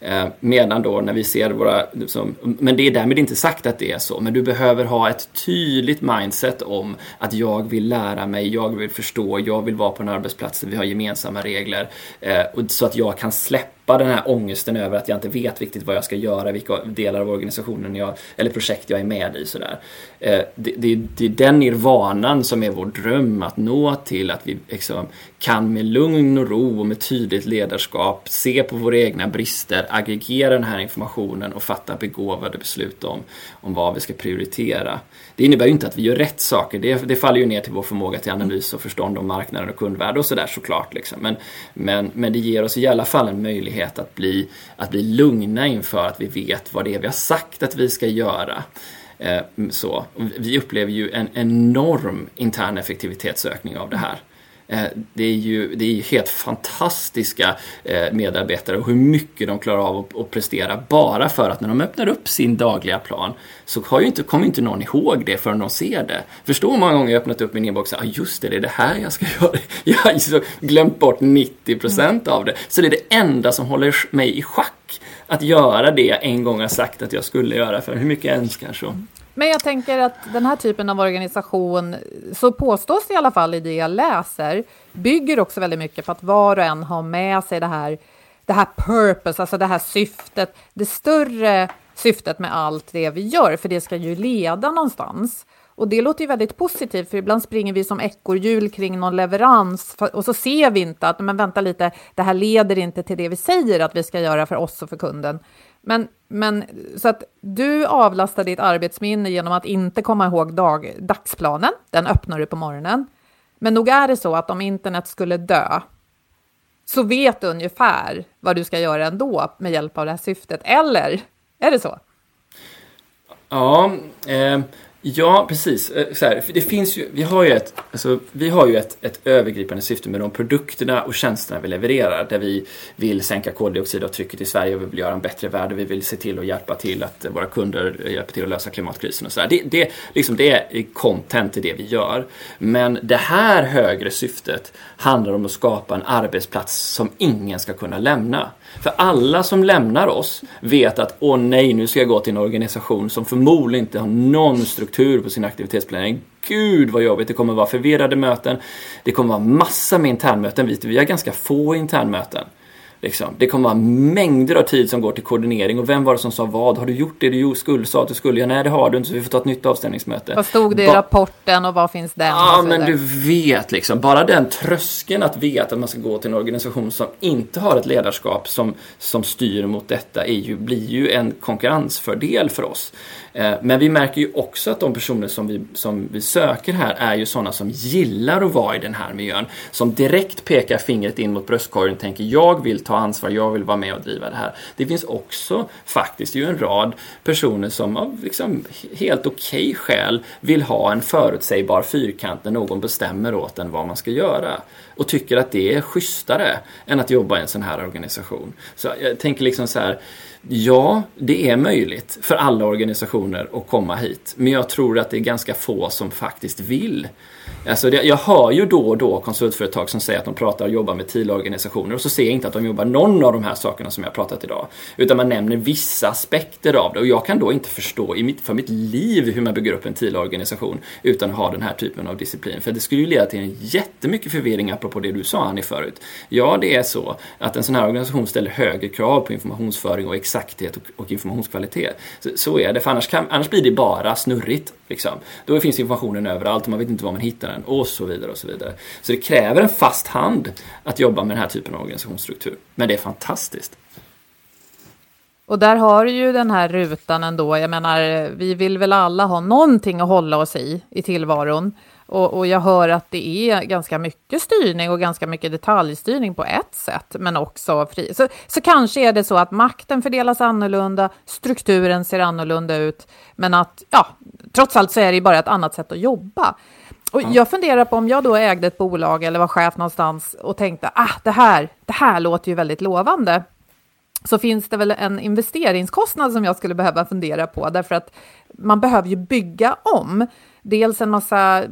Eh, medan då när vi ser våra, liksom, men det är därmed inte sagt att det är så, men du behöver ha ett tydligt mindset om att jag vill lära mig, jag vill förstå, jag vill vara på en arbetsplats där vi har gemensamma regler. Eh, så att jag kan släppa släppa den här ångesten över att jag inte vet riktigt vad jag ska göra, vilka delar av organisationen jag, eller projekt jag är med i. Sådär. Eh, det, det, det är den nirvanan som är vår dröm att nå till att vi liksom kan med lugn och ro och med tydligt ledarskap se på våra egna brister, aggregera den här informationen och fatta begåvade beslut om, om vad vi ska prioritera. Det innebär ju inte att vi gör rätt saker, det, det faller ju ner till vår förmåga till analys och förstånd om marknaden och kundvärde och sådär såklart. Liksom. Men, men, men det ger oss i alla fall en möjlighet att bli, att bli lugna inför att vi vet vad det är vi har sagt att vi ska göra. Eh, så. Vi upplever ju en enorm intern effektivitetsökning av det här. Eh, det är ju det är helt fantastiska eh, medarbetare och hur mycket de klarar av att prestera bara för att när de öppnar upp sin dagliga plan så har ju inte, kommer inte någon ihåg det förrän de ser det. Förstå hur många gånger jag öppnat upp min inbox och ah, just det, det är det här jag ska göra. Jag har glömt bort 90% av det. Så det är det enda som håller mig i schack. Att göra det jag en gång har sagt att jag skulle göra för hur mycket jag önskar så. Men jag tänker att den här typen av organisation, så påstås det i alla fall i det jag läser, bygger också väldigt mycket på att var och en har med sig det här, det här purpose, alltså det här syftet, det större syftet med allt det vi gör, för det ska ju leda någonstans. Och det låter ju väldigt positivt, för ibland springer vi som ekorrhjul kring någon leverans och så ser vi inte att, men vänta lite, det här leder inte till det vi säger att vi ska göra för oss och för kunden. Men, men så att du avlastar ditt arbetsminne genom att inte komma ihåg dag, dagsplanen, den öppnar du på morgonen. Men nog är det så att om internet skulle dö, så vet du ungefär vad du ska göra ändå med hjälp av det här syftet. Eller är det så? Ja, eh, Ja, precis. Eh, så här, det finns ju, vi har ju, ett, alltså, vi har ju ett, ett övergripande syfte med de produkterna och tjänsterna vi levererar. Där vi vill sänka koldioxidavtrycket i Sverige och vi vill göra en bättre värld och vi vill se till att hjälpa till att våra kunder hjälper till att lösa klimatkrisen och sådär. Det, det, liksom, det är content i det vi gör. Men det här högre syftet handlar om att skapa en arbetsplats som ingen ska kunna lämna. För alla som lämnar oss vet att åh nej, nu ska jag gå till en organisation som förmodligen inte har någon struktur på sin aktivitetsplanering. Gud vad jobbigt, det kommer vara förvirrade möten. Det kommer vara massa med internmöten. Vi har ganska få internmöten. Liksom. Det kommer vara mängder av tid som går till koordinering och vem var det som sa vad? Har du gjort det du skulle, sa att du skulle? Ja, nej det har du inte så vi får ta ett nytt avstämningsmöte. Vad stod det i Ba rapporten och vad finns den? Ja, men du vet liksom. Bara den tröskeln att veta att man ska gå till en organisation som inte har ett ledarskap som, som styr mot detta är ju, blir ju en konkurrensfördel för oss. Eh, men vi märker ju också att de personer som vi, som vi söker här är ju sådana som gillar att vara i den här miljön. Som direkt pekar fingret in mot bröstkorgen och tänker jag vill ta ta ansvar, jag vill vara med och driva det här. Det finns också faktiskt ju en rad personer som av liksom helt okej okay skäl vill ha en förutsägbar fyrkant när någon bestämmer åt en vad man ska göra. Och tycker att det är schysstare än att jobba i en sån här organisation. Så jag tänker liksom så här Ja, det är möjligt för alla organisationer att komma hit. Men jag tror att det är ganska få som faktiskt vill. Alltså det, jag hör ju då och då konsultföretag som säger att de pratar och jobbar med TIL-organisationer och så ser jag inte att de jobbar någon av de här sakerna som jag pratat idag. Utan man nämner vissa aspekter av det och jag kan då inte förstå i mitt, för mitt liv hur man bygger upp en TIL-organisation utan att ha den här typen av disciplin. För det skulle ju leda till en jättemycket förvirring apropå det du sa Annie förut. Ja, det är så att en sån här organisation ställer högre krav på informationsföring och exakthet och, och informationskvalitet. Så, så, är det, för annars, kan, annars blir det bara snurrigt. Liksom. Då finns informationen överallt och man vet inte var man hittar den och så vidare och så vidare. Så det kräver en fast hand att jobba med den här typen av organisationsstruktur. Men det är fantastiskt. Och där har du ju den här rutan ändå. Jag menar, vi vill väl alla ha någonting att hålla oss i i tillvaron. Och, och, jag hör att det är ganska mycket styrning och ganska mycket detaljstyrning på ett sätt, men också fri. Så, så kanske är det så att makten fördelas annorlunda, strukturen ser annorlunda ut, men att ja, trots allt så är det ju bara ett annat sätt att jobba. Och jag funderar på om jag då ägde ett bolag eller var chef någonstans och tänkte ah, det här, det här låter ju väldigt lovande. Så finns det väl en investeringskostnad som jag skulle behöva fundera på, därför att man behöver ju bygga om. Dels en massa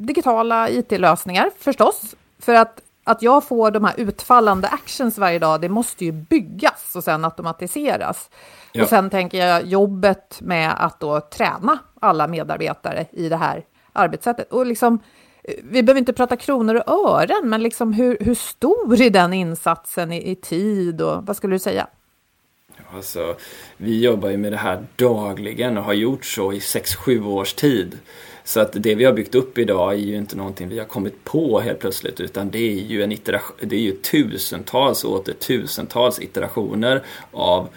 digitala IT-lösningar förstås, för att att jag får de här utfallande actions varje dag, det måste ju byggas och sen automatiseras. Ja. Och sen tänker jag jobbet med att då träna alla medarbetare i det här arbetssättet. Och liksom, eh, vi behöver inte prata kronor och ören, men liksom hur, hur stor är den insatsen i, i tid och vad skulle du säga? Alltså, vi jobbar ju med det här dagligen och har gjort så i 6-7 års tid. Så att det vi har byggt upp idag är ju inte någonting vi har kommit på helt plötsligt utan det är ju, en iteration, det är ju tusentals och åter tusentals iterationer av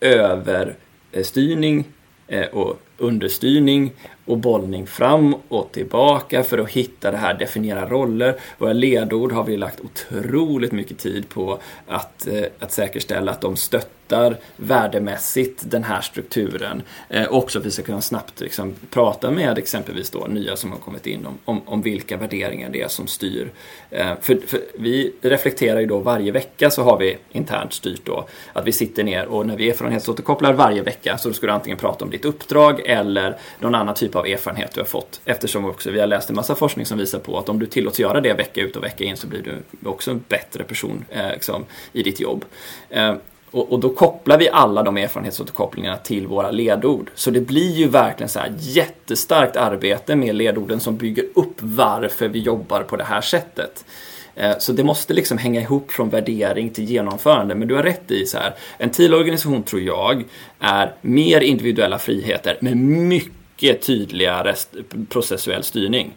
överstyrning eh, och understyrning och bollning fram och tillbaka för att hitta det här, definiera roller. Våra ledord har vi lagt otroligt mycket tid på att, eh, att säkerställa att de stöttar värdemässigt den här strukturen. Eh, också att vi ska kunna snabbt liksom, prata med exempelvis då nya som har kommit in om, om, om vilka värderingar det är som styr. Eh, för, för, vi reflekterar ju då varje vecka så har vi internt styrt då att vi sitter ner och när vi erfarenhetsåterkopplar varje vecka så ska du antingen prata om ditt uppdrag eller någon annan typ av erfarenhet du har fått. Eftersom också vi har läst en massa forskning som visar på att om du tillåts göra det vecka ut och vecka in så blir du också en bättre person eh, liksom, i ditt jobb. Eh, och, och, då kopplar vi alla de erfarenhetsåterkopplingarna till våra ledord. Så det blir ju verkligen så här jättestarkt arbete med ledorden som bygger upp varför vi jobbar på det här sättet. Eh, så det måste liksom hänga ihop från värdering till genomförande. Men du har rätt i så här, en TIL-organisation tror jag är mer individuella friheter med mycket mycket tydligare processuell styrning.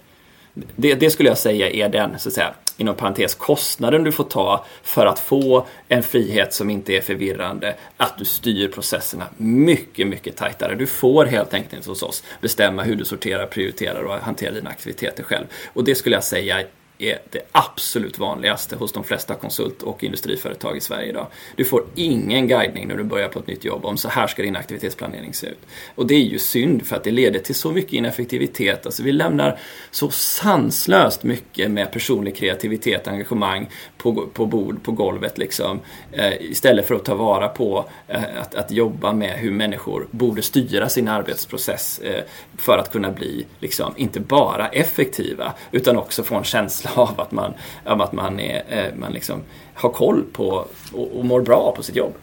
Det, det, skulle jag säga är den, så att säga, inom parentes, kostnaden du får ta för att få en frihet som inte är förvirrande. Att du styr processerna mycket, mycket tajtare. Du får helt enkelt hos oss bestämma hur du sorterar, prioriterar och hanterar dina aktiviteter själv. Och det skulle jag säga är det absolut vanligaste hos de flesta konsult och industriföretag i Sverige idag. Du får ingen guidning när du börjar på ett nytt jobb om så här ska din aktivitetsplanering se ut. Och det är ju synd för att det leder till så mycket ineffektivitet. Alltså vi lämnar så sanslöst mycket med personlig kreativitet och engagemang på, på bord, på golvet liksom. Eh, istället för att ta vara på eh, att, att jobba med hur människor borde styra sin arbetsprocess eh, för att kunna bli, liksom, inte bara effektiva utan också få en känsla av att man, av att man, är, eh, man liksom har koll på och, och mår bra på sitt jobb.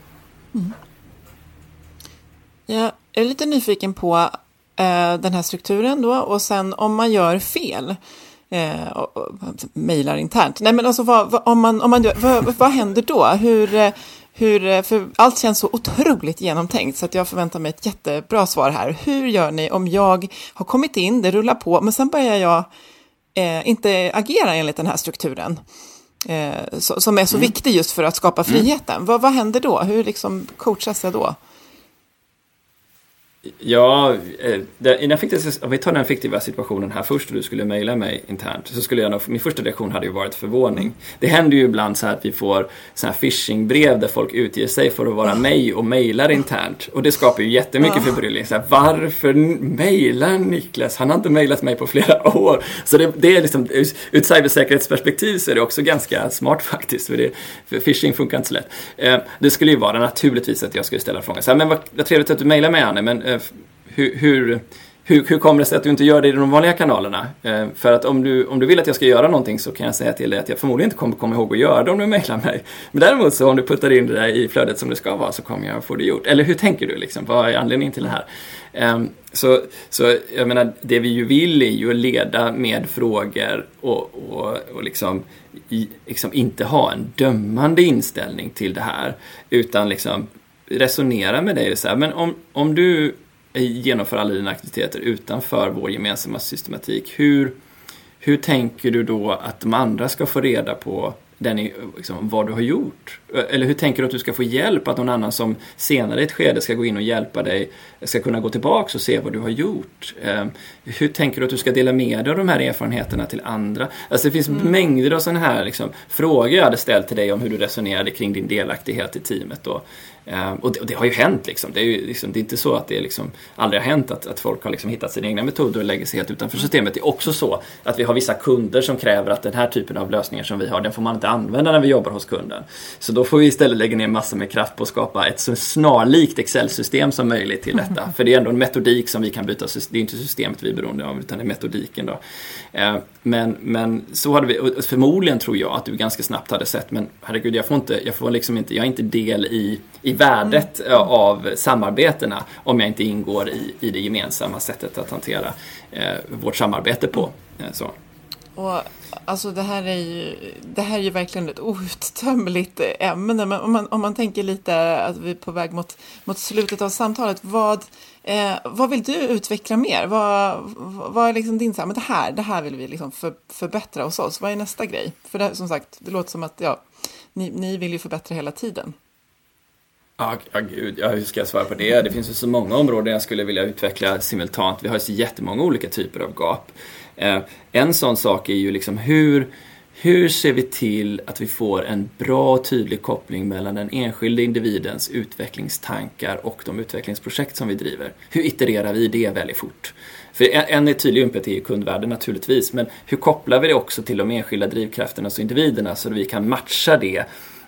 Mm. Jag är lite nyfiken på eh, den här strukturen då och sen om man gör fel eh, och, och, mejlar internt. Nej men alltså vad, vad, om man, om man, vad, vad händer då? Hur, eh, hur, eh, för allt känns så otroligt genomtänkt så att jag förväntar mig ett jättebra svar här. Hur gör ni om jag har kommit in, det rullar på, men sen börjar jag eh, inte agera enligt den här strukturen? Eh, som är så mm. viktig just för att skapa mm. friheten. Mm. Vad, vad händer då? Hur liksom coachas jag då? Ja, eh, den fiktiva, om vi tar den fiktiva situationen här först och du skulle mejla mig internt så skulle jag nog, min första reaktion hade ju varit förvåning. Det händer ju ibland så att vi får så här phingingbrev där folk utger sig för att vara mig och mejlar internt. Och det skapar ju jättemycket förbryllning. Så här, varför mejlar Niklas? Han har inte mejlat mig på flera år. Så det, det är liksom, ur ett cybersäkerhetsperspektiv så är det också ganska smart faktiskt. För, det, för phishing funkar inte så lätt. Eh, det skulle ju vara naturligtvis att jag skulle ställa frågan så här, men vad, vad trevligt att du mejlar mig Anne, men Eh, hur, hur, hur, hur kommer det sig att du inte gör det i de vanliga kanalerna? Eh, för att om du, om du vill att jag ska göra någonting så kan jag säga till dig att jag förmodligen inte kommer komma ihåg att göra det om du mejlar mig. Men däremot så om du puttar in det där i flödet som det ska vara så kommer jag få det gjort. Eller hur tänker du liksom? Vad är anledningen till det här? Ehm, så, så jag menar, det vi ju vill är ju att leda med frågor och, och, och liksom, i, liksom inte ha en dömande inställning till det här. Utan liksom resonera med dig så här, men om, om du genomför alla dina aktiviteter utanför vår gemensamma systematik, hur, hur tänker du då att de andra ska få reda på den, liksom, vad du har gjort? Eller hur tänker du att du ska få hjälp, att någon annan som senare i ett skede ska gå in och hjälpa dig ska kunna gå tillbaka och se vad du har gjort? Eh, hur tänker du att du ska dela med dig av de här erfarenheterna till andra? Alltså det finns mm. mängder av sådana här liksom, frågor jag hade ställt till dig om hur du resonerade kring din delaktighet i teamet. Då. Uh, och, det, och, det, har ju hänt liksom. Det är ju liksom, det är inte så att det liksom aldrig har hänt att, att folk har liksom hittat sina egna metoder och lägger sig helt utanför systemet. Det är också så att vi har vissa kunder som kräver att den här typen av lösningar som vi har, den får man inte använda när vi jobbar hos kunden. Så då får vi istället lägga ner massor med kraft på att skapa ett så snarlikt Excel-system som möjligt till detta. För det är ändå en metodik som vi kan byta, det är inte systemet vi är beroende av utan det är metodiken då. Uh, men, men så hade vi, och förmodligen tror jag att du ganska snabbt hade sett, men herregud jag får inte, jag får liksom inte, jag är inte del i, i värdet mm. av samarbetena om jag inte ingår i, i det gemensamma sättet att hantera eh, vårt samarbete på. Eh, så. Och, alltså det här är ju, det här är ju verkligen ett outtömligt ämne, men om man, om man tänker lite att vi är på väg mot, mot slutet av samtalet, vad, eh, vad vill du utveckla mer? Vad, vad är liksom din, så här, men det här, det här vill vi liksom för, förbättra hos oss, vad är nästa grej? För det, som sagt, det låter som att ja, ni, ni vill ju förbättra hela tiden. Ja, gud, ja, hur ska jag svara på det? Det finns ju så många områden jag skulle vilja utveckla simultant. Vi har ju så jättemånga olika typer av gap. Eh, en sån sak är ju liksom hur, hur ser vi till att vi får en bra och tydlig koppling mellan den enskilde individens utvecklingstankar och de utvecklingsprojekt som vi driver? Hur itererar vi det väldigt fort? För en är tydlig ömhet är ju kundvärlden naturligtvis, men hur kopplar vi det också till de enskilda drivkrafterna och individerna så att vi kan matcha det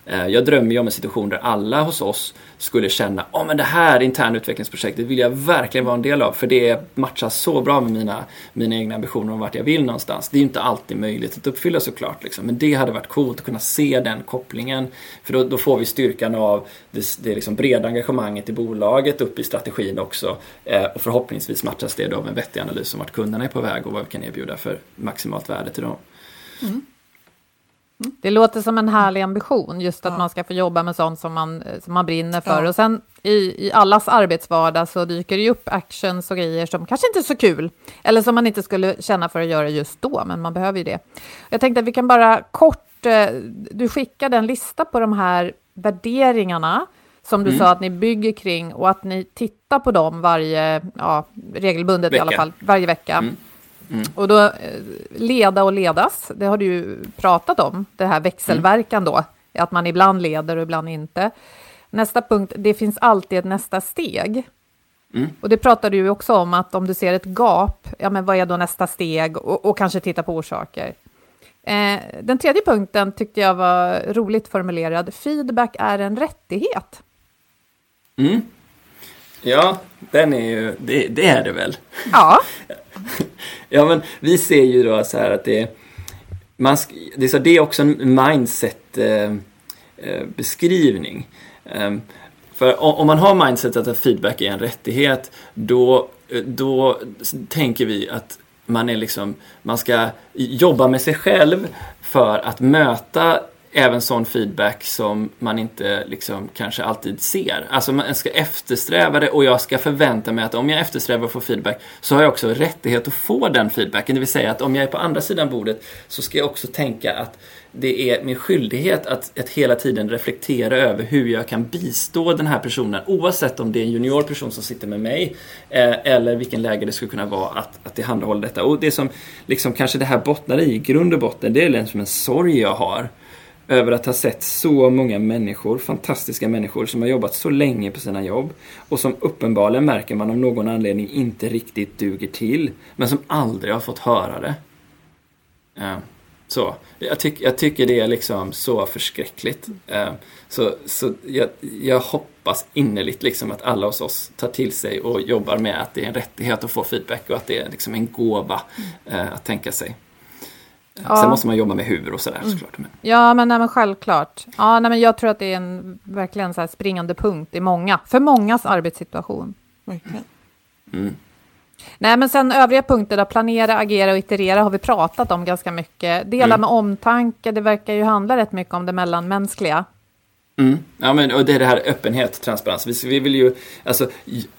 Eh, jag drömmer ju om en situation där alla hos oss skulle känna ja oh, det här internutvecklingsprojektet vill jag verkligen vara en del av för det matchar så bra med mina, mina egna ambitioner om vart jag vill någonstans. Det är ju inte alltid möjligt att uppfylla såklart, liksom. men det hade varit coolt att kunna se den kopplingen. För då, då får vi styrkan av det, det liksom breda engagemanget i bolaget upp i strategin också. Eh, och förhoppningsvis matchas det då av en vettig analys om vart kunderna är på väg och vad vi kan erbjuda för maximalt värde till dem. Mm. Det låter som en härlig ambition, just att ja. man ska få jobba med sånt som man, som man brinner för. Ja. Och sen i, i allas arbetsvardag så dyker det ju upp actions och grejer som kanske inte är så kul, eller som man inte skulle känna för att göra just då, men man behöver ju det. Jag tänkte att vi kan bara kort, eh, du skickade en lista på de här värderingarna, som du mm. sa att ni bygger kring och att ni tittar på dem varje, ja, regelbundet vecka. i alla fall, varje vecka. Mm. Mm. Och då eh, leda och ledas, det har du ju pratat om, det här växelverkan då, att man ibland leder och ibland inte. Nästa punkt, det finns alltid ett nästa steg. Mm. Och det pratade du ju också om, att om du ser ett gap, ja men vad är då nästa steg? Och, och kanske titta på orsaker. Eh, den tredje punkten tyckte jag var roligt formulerad. Feedback är en rättighet. Mm. Ja, den är ju, det, det är det väl? Ja. ja, men vi ser ju då så här att det, man, det, är, så, det är också en mindset-beskrivning. Eh, eh, för om man har mindset att feedback är en rättighet, då, då tänker vi att man är liksom, man ska jobba med sig själv för att möta även sån feedback som man inte liksom kanske alltid ser. Alltså man ska eftersträva det och jag ska förvänta mig att om jag eftersträvar att få feedback så har jag också rättighet att få den feedbacken. Det vill säga att om jag är på andra sidan bordet så ska jag också tänka att det är min skyldighet att, att hela tiden reflektera över hur jag kan bistå den här personen oavsett om det är en junior person som sitter med mig eh, eller vilken läge det skulle kunna vara att, att tillhandahålla detta. Och det som liksom kanske det här bottnar i, i grund och botten, det är liksom en sorg jag har över att ha sett så många människor, fantastiska människor som har jobbat så länge på sina jobb och som uppenbarligen märker man av någon anledning inte riktigt duger till men som aldrig har fått höra det. Uh, Så, jag, tyck, jag tycker det är liksom så förskräckligt. Eh, så, så jag, jag hoppas innerligt liksom att alla hos oss tar till sig och jobbar med att det är en rättighet att få feedback och att det är liksom en gåva eh, att tänka sig. Ja. Sen måste man jobba med hur och sådär mm. såklart. Men. Ja, men, nej, men självklart. Ja, nej, men jag tror att det är en verkligen så springande punkt i många, för mångas arbetssituation. Verkligen. Mm. Nej, men sen övriga punkter då, planera, agera och iterera har vi pratat om ganska mycket. Dela mm. med omtanke, det verkar ju handla rätt mycket om det mellanmänskliga. Mm. Ja, men och det är det här öppenhet, transparens. Vi, vi vill ju, alltså,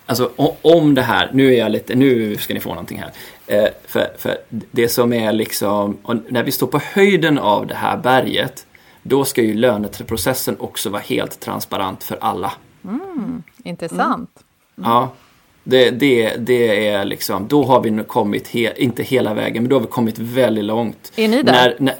alltså om det här, nu är jag lite, nu ska ni få någonting här. Eh, för, för det som är liksom, när vi står på höjden av det här berget, då ska ju löneprocessen också vara helt transparent för alla. Mm, intressant. Mm. Ja, det, det, det är liksom, då har vi kommit, he, inte hela vägen, men då har vi kommit väldigt långt. Är ni där? När, när,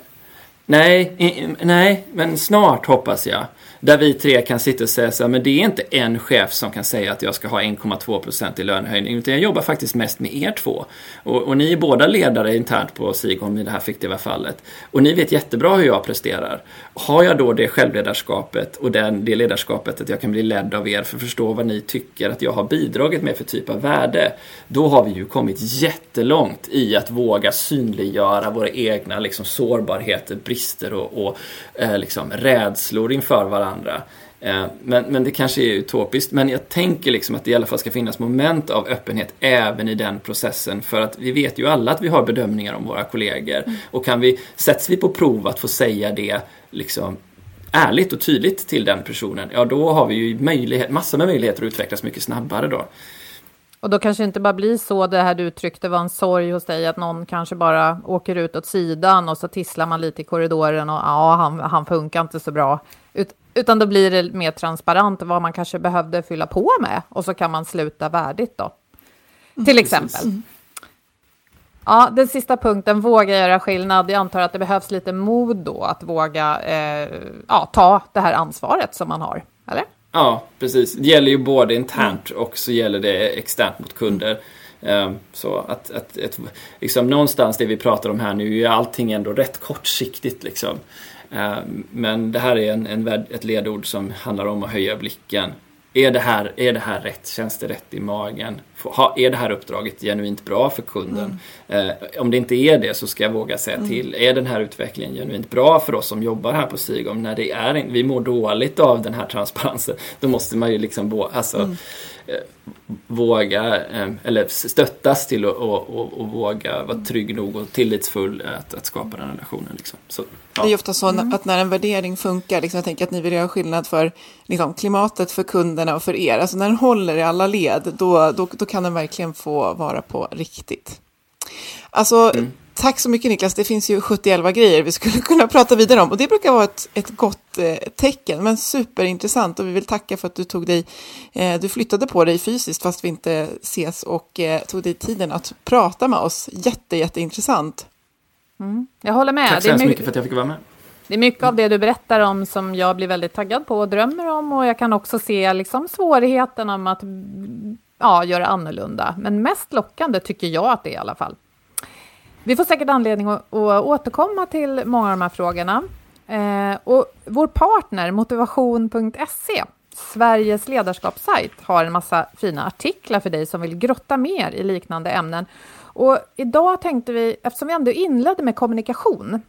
nej, nej, men snart hoppas jag. Där vi tre kan sitta och säga så här, men det är inte en chef som kan säga att jag ska ha 1,2% i lönehöjning, utan jag jobbar faktiskt mest med er två. Och, och ni är båda ledare internt på Sigholm i det här fiktiva fallet. Och ni vet jättebra hur jag presterar. Har jag då det självledarskapet och den, det ledarskapet att jag kan bli ledd av er för att förstå vad ni tycker att jag har bidragit med för typ av värde, då har vi ju kommit jättelångt i att våga synliggöra våra egna liksom, sårbarheter, brister och, och eh, liksom, rädslor inför varandra varandra. Eh, men, men det kanske är utopiskt. Men jag tänker liksom att det i alla fall ska finnas moment av öppenhet även i den processen. För att vi vet ju alla att vi har bedömningar om våra kollegor. Mm. Och kan vi, sätts vi på prov att få säga det liksom ärligt och tydligt till den personen, ja då har vi ju möjlighet, massor med möjligheter att utvecklas mycket snabbare då. Och då kanske inte bara blir så, det här du uttryckte var en sorg hos dig, att någon kanske bara åker ut åt sidan och så tisslar man lite i korridoren och ja, han, han funkar inte så bra. Ut, utan då blir det mer transparent vad man kanske behövde fylla på med och så kan man sluta värdigt då. Mm, Till exempel. Mm. Ja, den sista punkten, våga göra skillnad. Jag antar att det behövs lite mod då att våga eh, ja, ta det här ansvaret som man har, eller? Ja, precis. Det gäller ju både internt och så gäller det externt mot kunder. Ehm, så att, att, att liksom någonstans det vi pratar om här nu är allting ändå rätt kortsiktigt liksom. Eh, men det här är en, en, ett ledord som handlar om att höja blicken. Är det, här, är det här rätt? Känns det rätt i magen? Är det här uppdraget genuint bra för kunden? Mm. Eh, om det inte är det så ska jag våga säga mm. till. Är den här utvecklingen genuint bra för oss som jobbar här på Sigom? När det är, vi mår dåligt av den här transparensen, då måste man ju liksom alltså, mm. Eh, våga, eller stöttas till att och, och, och, våga vara trygg nog och tillitsfull att, att skapa den relationen. Liksom. Så, ja. Det är ofta så mm. att när en värdering funkar, liksom, jag tänker att ni vill göra skillnad för liksom, klimatet, för kunderna och för er, alltså när den håller i alla led, då, då, då kan den verkligen få vara på riktigt. Alltså, mm. Tack så mycket Niklas, det finns ju 71 grejer vi skulle kunna prata vidare om och det brukar vara ett, ett gott eh, tecken, men superintressant och vi vill tacka för att du tog dig, eh, du flyttade på dig fysiskt fast vi inte ses och eh, tog dig tiden att prata med oss. Jätte, jätteintressant. Mm, jag håller med. Tack så hemskt mycket för att jag fick vara med. Det är mycket av det du berättar om som jag blir väldigt taggad på och drömmer om och jag kan också se liksom svårigheten om att ja, göra annorlunda. Men mest lockande tycker jag att det är i alla fall. Vi får säkert anledning att, att återkomma till många av de här frågorna. Eh, och vår partner Motivation.se, Sveriges ledarskapssajt, har en massa fina artiklar för dig som vill grotta mer i liknande ämnen. Och idag tänkte vi, eftersom vi ändå inledde med kommunikation,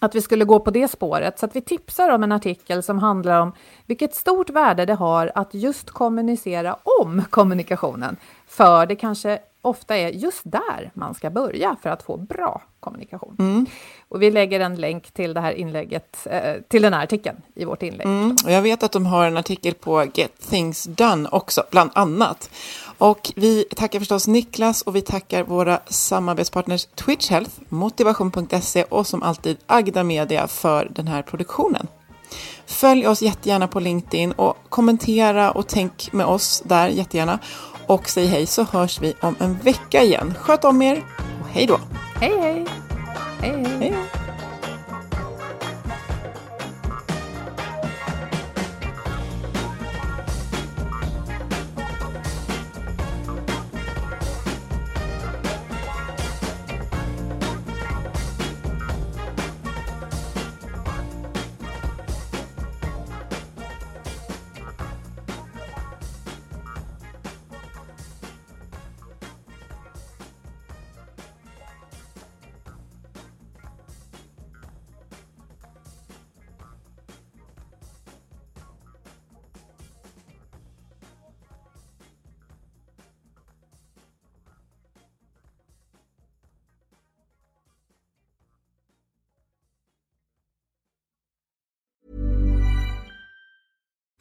att vi skulle gå på det spåret. Så att vi tipsar om en artikel som handlar om vilket stort värde det har att just kommunicera om kommunikationen. För det kanske ofta är just där man ska börja för att få bra kommunikation. Mm. Och vi lägger en länk till det här inlägget, eh, till den här artikeln i vårt inlägg. Mm. Och jag vet att de har en artikel på Get Things Done också, bland annat. Och vi tackar förstås Niklas och vi tackar våra samarbetspartners Twitch Health, motivation.se och som alltid Agda Media för den här produktionen. Följ oss jättegärna på LinkedIn och kommentera och tänk med oss där jättegärna. Och säg hej så hörs vi om en vecka igen. Sköt om er och hej då! Hej hej! hej, hej. hej.